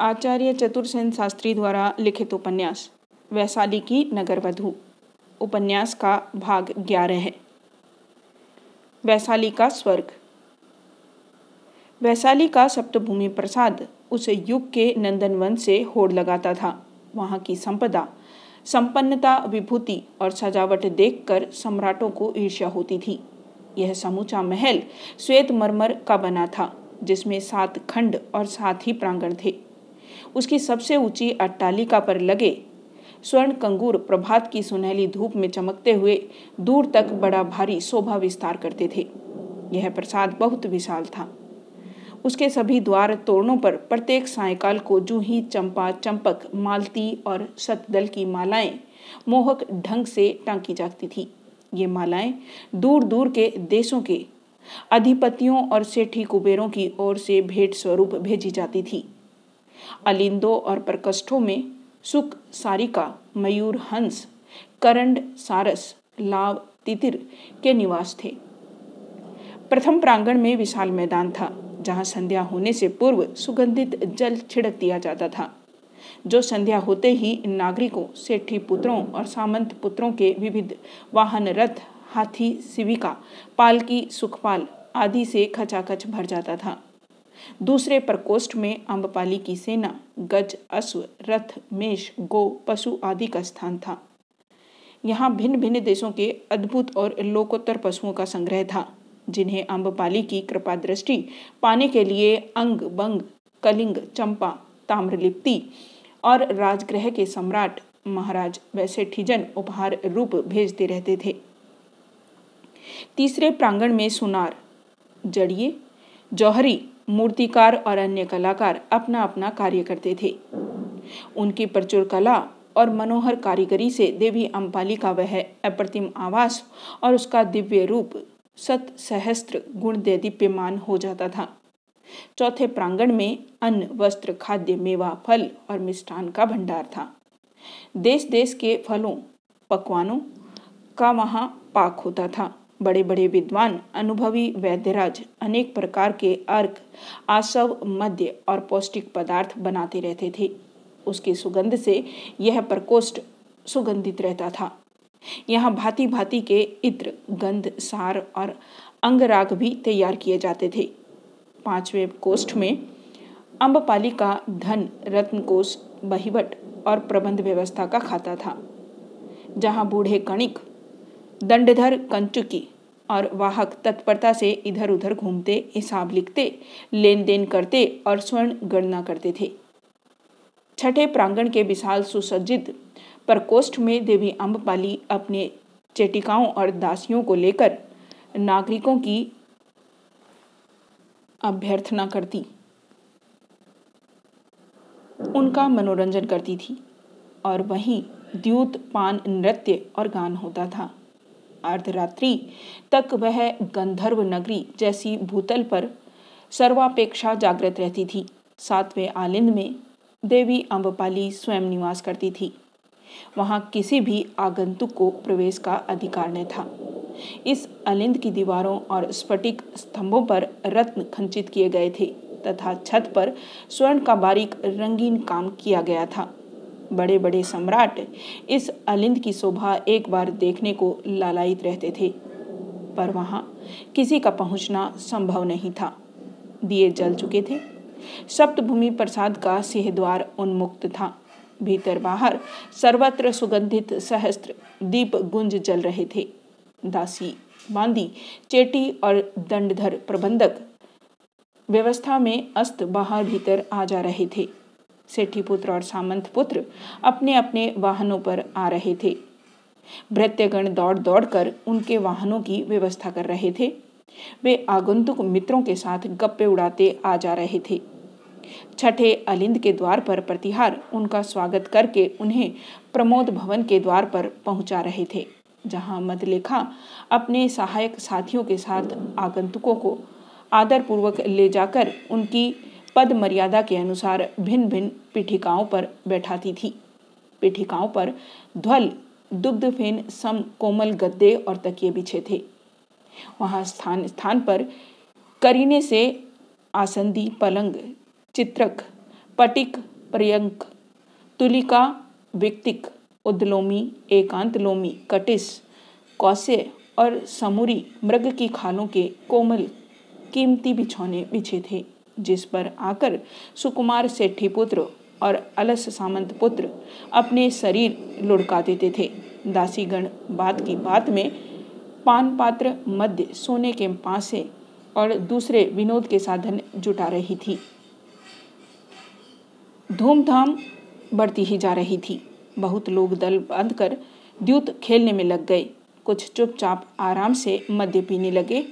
आचार्य चतुर्सेन शास्त्री द्वारा लिखित उपन्यास, वैशाली की नगरवधु। उपन्यास का भाग ग्यारह है। वैशाली का स्वर्ग। वैशाली का सप्तभूमि प्रसाद उस युग के नंदनवन से होड़ लगाता था। वहाँ की संपदा, संपन्नता, विभूति और सजावट देखकर सम्राटों को ईर्ष्या होती थी। यह समूचा महल श्वेत मरमर का बना था, जिसमें सात खंड और सात ही प्रांगण थे। उसकी सबसे ऊँची अट्टालिका पर लगे। स्वर्ण कंगूर प्रभात की सुनहली धूप में चमकते हुए दूर तक बड़ा भारी शोभा विस्तार करते थे। यह प्रसाद बहुत विशाल था। उसके सभी द्वार तोरणों पर प्रत्येक सायकाल को जूही चंपा, चंपक, मालती और सतदल की मालाएँ मोहक ढंग से टांकी जाती थी। ये मालाएँ दूर दूर के देशों के अधिपतियों और सेठी कुबेरों की ओर से भेंट स्वरूप भेजी जाती थी। अलिंदों और प्रकोष्ठों में सुख सारिका, मयूर, हंस, करंड, सारस, लाव, तितिर के निवास थे। प्रथम प्रांगण में विशाल मैदान था, जहाँ संध्या होने से पूर्व सुगंधित जल छिड़क दिया जाता था। जो संध्या होते ही नागरिकों, सेठी पुत्रों और सामंत पुत्रों के विविध वाहन रथ हाथी, सिविका, पालकी, सुखपाल आदि से खचाखच भर जाता था। दूसरे प्रकोष्ठ में अम्बपाली की सेना, गज, अश्व, रथ, मेष, गो, पशु आदि का स्थान था। यहाँ भिन्न भिन्न देशों के अद्भुत और लोकोत्तर पशुओं का संग्रह था, जिन्हें अम्बपाली की कृपा दृष्टि पाने के लिए अंग, बंग, कलिंग, चंपा, ताम्रलिप्ति और राजगृह के सम्राट महाराज वैसे ठिजन उपहार रूप भेजते रहते थे। तीसरे प्रांगण में सुनार जड़िए जौहरी मूर्तिकार और अन्य कलाकार अपना अपना कार्य करते थे। उनकी प्रचुर कला और मनोहर कारीगरी से देवी अम्पाली का वह अप्रतिम आवास और उसका दिव्य रूप सत सहस्त्र गुण दे दीप्यमान हो जाता था। चौथे प्रांगण में अन्न, वस्त्र, खाद्य, मेवा, फल और मिष्ठान का भंडार था। देश देश के फलों, पकवानों का वहाँ पाक होता था। बड़े बड़े विद्वान, अनुभवी वैद्यराज अनेक प्रकार के अर्क, आसव मध्य और पौष्टिक पदार्थ बनाते रहते थे। उसकी सुगंध से यह प्रकोष्ठ सुगंधित रहता था। यहाँ भांति भांति के इत्र, गंध, सार और अंगराग भी तैयार किए जाते थे। पाँचवें कोष्ठ में अम्बपाली का धन रत्न कोष बहिवट और प्रबंध व्यवस्था का खाता था, जहाँ बूढ़े कणिक दंडधर कंचुकी और वाहक तत्परता से इधर उधर घूमते, हिसाब लिखते लेन देन करते और स्वर्ण गणना करते थे। छठे प्रांगण के विशाल सुसज्जित प्रकोष्ठ में देवी अम्बपाली अपने चेटिकाओं और दासियों को लेकर नागरिकों की अभ्यर्थना करती। उनका मनोरंजन करती थी और वहीं द्यूत, पान, नृत्य और गान होता था। अर्धरात्रि तक वह गंधर्व नगरी जैसी भूतल पर सर्वापेक्षा जागृत रहती थी। सातवें आलिंद में देवी अम्बपाली स्वयं निवास करती थी। वहाँ किसी भी आगंतुक को प्रवेश का अधिकार नहीं था। इस अलिंद की दीवारों और स्फटिक स्तंभों पर रत्न खंचित किए गए थे तथा छत पर स्वर्ण का बारीक रंगीन काम किया गया था। बड़े बड़े सम्राट इस अलिंद की शोभा एक बार देखने को लालायित रहते थे। पर वहाँ किसी का पहुँचना संभव नहीं था। दिए जल चुके थे। सप्तभूमि प्रसाद का सिंहद्वार उन्मुक्त था। भीतर बाहर सर्वत्र सुगंधित सहस्त्र दीप गुंज जल रहे थे। दासी, बांदी, चेटी और दंडधर प्रबंधक व्यवस्था में अस्त बाहर भीतर आ जा रहे थे। सेठी पुत्र और सामंत पुत्र अपने अपने वाहनों पर आ रहे थे। भृत्यगण दौड़ दौड़ कर उनके वाहनों की व्यवस्था कर रहे थे। वे आगंतुक मित्रों के साथ गप्पे उड़ाते आ जा रहे थे। छठे अलिंद के द्वार पर प्रतिहार उनका स्वागत करके उन्हें प्रमोद भवन के द्वार पर पहुँचा रहे थे, जहाँ मदलेखा अपने सहायक साथियों के साथ आगंतुकों को आदरपूर्वक ले जाकर उनकी पद मर्यादा के अनुसार भिन्न भिन्न पीठिकाओं पर बैठाती थी। पीठिकाओं पर ध्वल दुग्धफेन सम, कोमल गद्दे और तकिए बिछे थे। वहाँ स्थान स्थान पर करीने से आसंदी, पलंग, चित्रक, पटिक, पर्यंक, तुलिका, विक्तिक, उद्लोमी एकांतलोमी कटिस कौसे और समूरी मृग की खालों के कोमल, कीमती बिछौने बिछे थे। जिस पर आकर सुकुमार सेठी पुत्र और अलस सामंत पुत्र अपने शरीर लुढ़का देते थे। दासीगण बात की बात में पान पात्र मध्य सोने के पासे और दूसरे विनोद के साधन जुटा रही थी। धूमधाम बढ़ती ही जा रही थी। बहुत लोग दल बाँध कर द्यूत खेलने में लग गए। कुछ चुपचाप आराम से मद्य पीने लगे।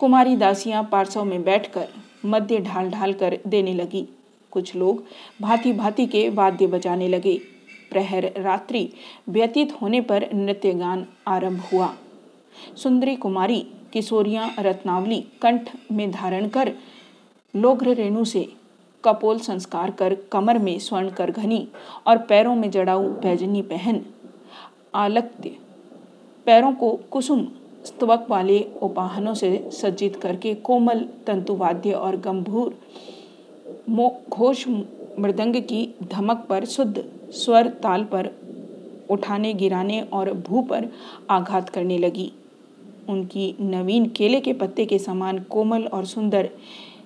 कुमारी दासियाँ पार्सव में बैठकर मध्य ढाल ढाल कर देने लगी। कुछ लोग भांति भांति के वाद्य बजाने लगे। प्रहर रात्रि व्यतीत होने पर नृत्य गान आरंभ हुआ। सुंदरी कुमारी, किशोरियाँ रत्नावली कंठ में धारण कर लोग्र रेणु से कपोल संस्कार कर कमर में स्वर्ण कर घनी और पैरों में जड़ाऊ बैजनी पहन आलक्त्य। पैरों को कुसुम स्तवक वाले उपाहनों से सज्जित करके कोमल, तंतुवाद्य और गंभूर घोष मृदंग की धमक पर शुद्ध स्वर ताल पर उठाने, गिराने और भू पर आघात करने लगी। उनकी नवीन केले के पत्ते के समान कोमल और सुंदर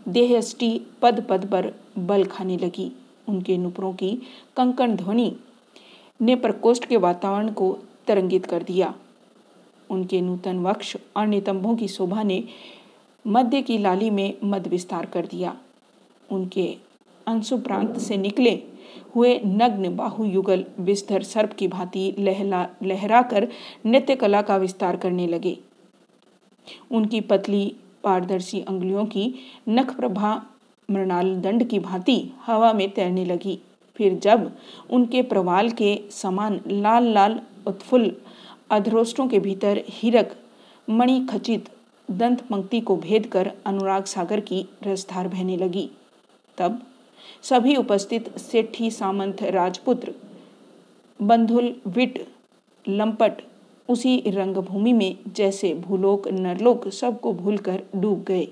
देहष्टि पद पद पर बल खाने लगी। उनके नुपुरों की कंकण ध्वनि ने प्रकोष्ठ के वातावरण को तरंगित कर दिया। उनके नूतन वक्ष और नितंबों की शोभा ने मध्य की लाली में मद विस्तार कर दिया। उनके अंशु प्रांत से निकले हुए नग्न बाहु युगल विस्तर सर्प की भांति लहला लहरा कर नृत्य कला का विस्तार करने लगे। उनकी पतली पारदर्शी अंगुलियों की नख प्रभा मृणाल दंड की भांति हवा में तैरने लगी। फिर जब उनके प्रवाल के समान लाल लाल उत्फुल्ल अधरोष्टों के भीतर हीरक, मणि खचित, दंत पंक्ति को भेद कर अनुराग सागर की रसधार बहने लगी। तब सभी उपस्थित सेठी सामंत राजपुत्र, बंधुल विट, लंपट, उसी रंगभूमि में जैसे भूलोक, नरलोक सबको भूलकर डूब गए।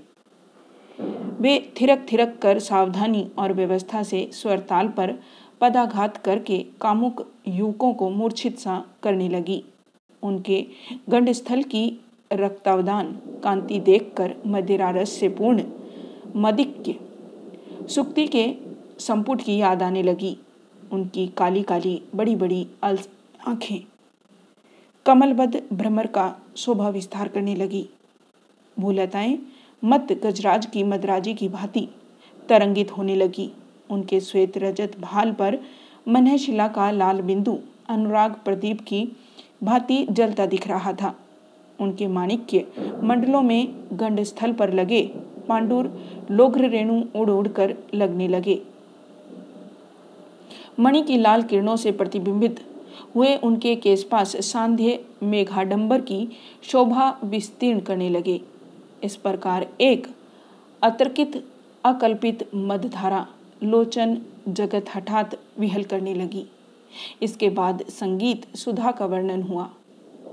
वे थिरक थिरक कर सावधानी और व्यवस्था से स्वरताल पर पदाघात करके कामुक युवकों को मूर्छित सा करने लगी। उनके गंडस्थल की रक्तावदान कांति देखकर मदिरारस से पूर्ण मदिक्य सुक्ति के संपुट की याद आने लगी। उनकी काली काली बड़ी बड़ी आँखें। कमलबद्ध भ्रमर का शोभा विस्तार करने लगी। भूलताएँ मत गजराज की मदराजी की भांति तरंगित होने लगी। उनके श्वेत रजत भाल पर मनहशिला का लाल बिंदु अनुराग प्रदीप की भांति जलता दिख रहा था। उनके माणिक्य मंडलों में गंड स्थल पर लगे। पांडुर लोघ्र रेणु उड़ उड़ कर लगने लगे। मणि की लाल किरणों से प्रतिबिंबित हुए उनके केस पास सांध्य मेघाडंबर की शोभा विस्तीर्ण करने लगे। इस प्रकार एक अतर्कित, अकल्पित मधधारा लोचन जगत हठात विहल करने लगी। इसके बाद संगीत, सुधा का वर्णन हुआ।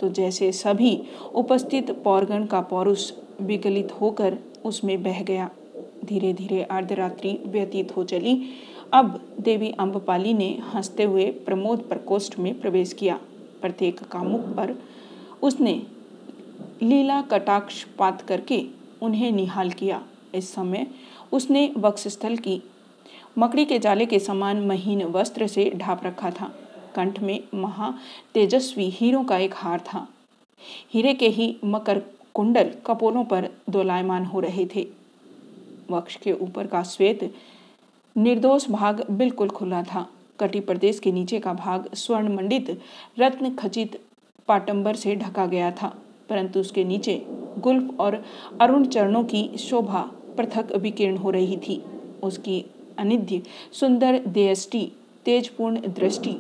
तो जैसे सभी उपस्थित पौरगण का पौरुष विगलित होकर उसमें बह गया। धीरे धीरे अर्धरात्रि व्यतीत हो चली। अब देवी अम्बपाली ने हँसते हुए प्रमोद प्रकोष्ठ में प्रवेश किया। प्रत्येक कामुक पर उसने लीला कटाक्ष पात करके उन्हें निहाल किया। इस समय उसने वक्षस्थल की मकड़ी के जाले के समान महीन वस्त्र से ढाप रखा था। कंठ में महा तेजस्वी हीरों का एक हार था। हीरे के ही मकर कुंडल कपोलों पर दोलायमान हो रहे थे। वक्ष के ऊपर का श्वेत निर्दोष भाग बिल्कुल खुला था। कटी प्रदेश के नीचे का भाग स्वर्ण मंडित रत्न खचित पाटंबर से ढका गया था। परंतु उसके नीचे गुल्फ और अरुण चरणों की शोभा पृथक विकीर्ण हो रही थी। उसकी अनिध्य, सुंदर देयष्टि तेजपूर्ण दृष्टि,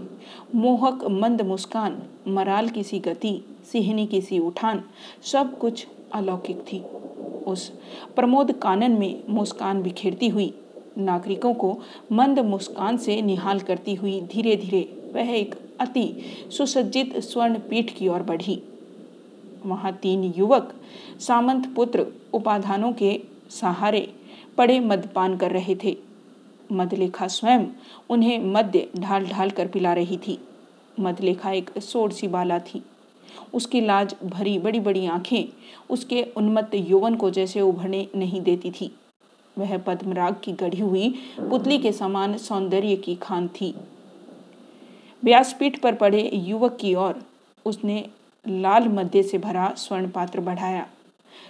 मोहक मंद मुस्कान, मराल की सी गति, सिहनी की सी उठान, सब कुछ अलौकिक थी। उस प्रमोद कानन में मुस्कान बिखेरती हुई, नागरिकों को मंद मुस्कान से निहाल करती हुई धीरे धीरे वह एक अति सुसज्जित स्वर्ण पीठ की ओर बढ़ी। वहाँ तीन युवक, सामंत पुत्र, उपाधानों के सहारे पड़े मदपान कर रहे थे। मधलेखा स्वयं उन्हें मध्य ढाल ढाल कर पिला रही थी। मधलेखा एक सोड़ सी बाला थी। उसकी लाज भरी बड़ी बड़ी आँखें उसके उन्मत्त यौवन को जैसे उभरने नहीं देती थी। वह पद्मराग की गढ़ी हुई पुतली के समान सौंदर्य की खान थी। व्यासपीठ पर पड़े युवक की ओर उसने लाल मध्य से भरा स्वर्ण पात्र बढ़ाया।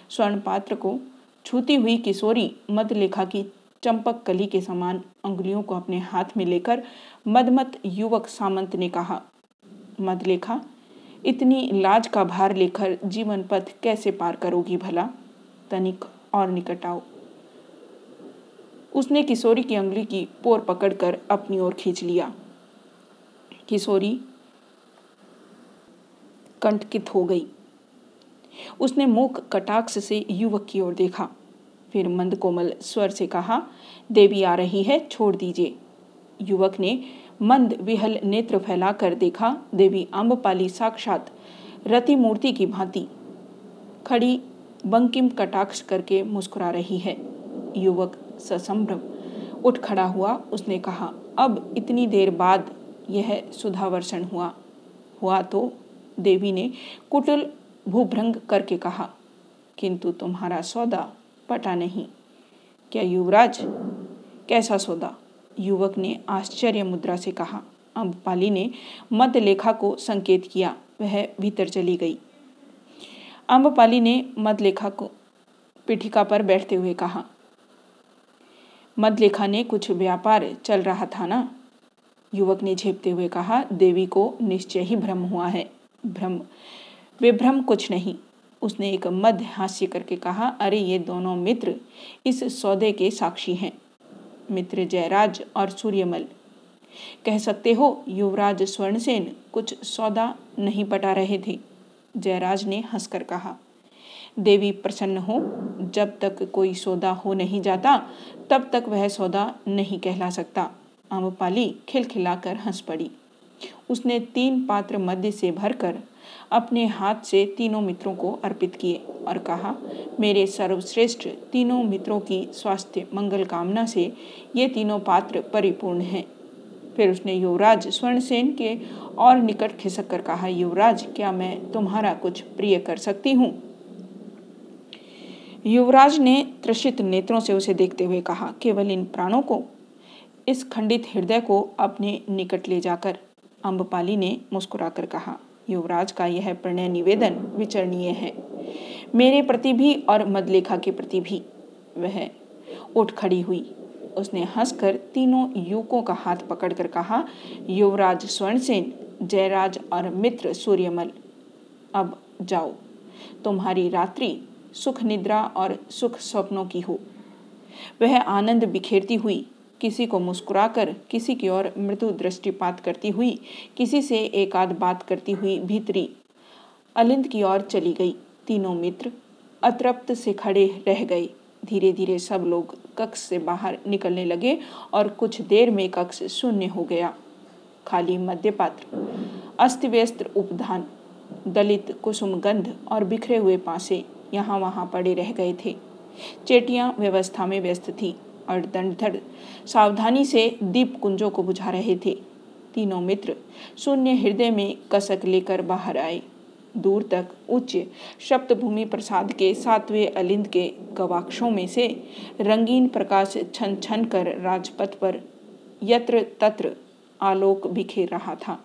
स्वर्ण पात्र को छूती हुई किशोरी मधलेखा की चंपक कली के समान अंगुलियों को अपने हाथ में लेकर मदमत युवक सामंत ने कहा मधलेखा इतनी लाज का भार लेकर जीवन पथ कैसे पार करोगी भला? तनिक और निकट आओ। उसने किशोरी की अंगुली की पोर पकड़कर अपनी ओर खींच लिया। किशोरी कंटकित हो गई। उसने मुख कटाक्ष से युवक की ओर देखा। फिर मंद कोमल स्वर से कहा, देवी आ रही है, छोड़ दीजिए। युवक ने मंद विहल नेत्र फैलाकर देखा, देवी अम्बपाली साक्षात रति मूर्ति की भांति खड़ी बंकिम कटाक्ष करके मुस्कुरा रही है। युवक ससंभ्रम उठ खड़ा हुआ, उसने कहा, अब इतनी देर बाद यह सुधावर्षण हुआ। हुआ तो? देवी ने कुटल भूभ्रंग करके कहा, किंतु तुम्हारा सौदा पटा नहीं। क्या युवराज? कैसा सौदा? युवक ने आश्चर्य मुद्रा से कहा। अम्बपाली ने मध्य लेखा को संकेत किया। वह भीतर चली गई। अम्बपाली ने मधलेखा को पीठिका पर बैठते हुए कहा मधलेखा ने कुछ व्यापार चल रहा था ना? युवक ने झेपते हुए कहा, देवी को निश्चय ही भ्रम हुआ है। भ्रम, विभ्रम कुछ नहीं। उसने एक मध्य हास्य करके कहा, अरे, ये दोनों मित्र इस सौदे के साक्षी हैं। मित्र जयराज और सूर्यमल। कह सकते हो, युवराज स्वर्णसेन कुछ सौदा नहीं पटा रहे थे। जयराज ने हंसकर कहा, देवी प्रसन्न हो, जब तक कोई सौदा हो नहीं जाता, तब तक वह सौदा नहीं कहला सकता। आमपाली खिलखिलाकर हंस पड़ी। उसने तीन पात्र मध्य से भरकर अपने हाथ से तीनों मित्रों को अर्पित किए और कहा, मेरे सर्वश्रेष्ठ तीनों मित्रों की स्वास्थ्य मंगल कामना से ये तीनों पात्र परिपूर्ण हैं। फिर उसने युवराज स्वर्णसेन के और निकट खिसक कर कहा, युवराज, क्या मैं तुम्हारा कुछ प्रिय कर सकती हूँ? युवराज ने त्रषित नेत्रों से उसे देखते हुए कहा, केवल इन प्राणों को, इस खंडित हृदय को अपने निकट ले जाकर अम्बपाली ने मुस्कुराकर कहा, युवराज का यह प्रणय निवेदन विचरणीय है। मेरे प्रति भी और मदलेखा के प्रति भी। वह उठ खड़ी हुई। उसने हंसकर तीनों युवकों का हाथ पकड़कर कहा, युवराज स्वर्णसेन, जयराज और मित्र सूर्यमल, अब जाओ। तुम्हारी रात्रि सुख निद्रा और सुख स्वप्नों की हो। वह आनंद बिखेरती हुई किसी को मुस्कुराकर किसी की ओर मृदु दृष्टिपात करती हुई, किसी से एक आध बात करती हुई भीतरी अलिंद की ओर चली गई। तीनों मित्र अतृप्त से खड़े रह गए। धीरे धीरे सब लोग कक्ष से बाहर निकलने लगे और कुछ देर में कक्ष शून्य हो गया। खाली मध्यपात्र अस्त व्यस्त उपधान, दलित कुसुम गंध और बिखरे हुए पासे यहाँ वहाँ पड़े रह गए थे। चेटियाँ व्यवस्था में व्यस्त थी। और दंडधड़ सावधानी से दीप कुंजों को बुझा रहे थे। तीनों मित्र शून्य हृदय में कसक लेकर बाहर आए। दूर तक उच्च शब्दभूमि प्रसाद के सातवें अलिंद के गवाक्षों में से रंगीन प्रकाश छन छन कर राजपथ पर यत्र तत्र आलोक बिखेर रहा था।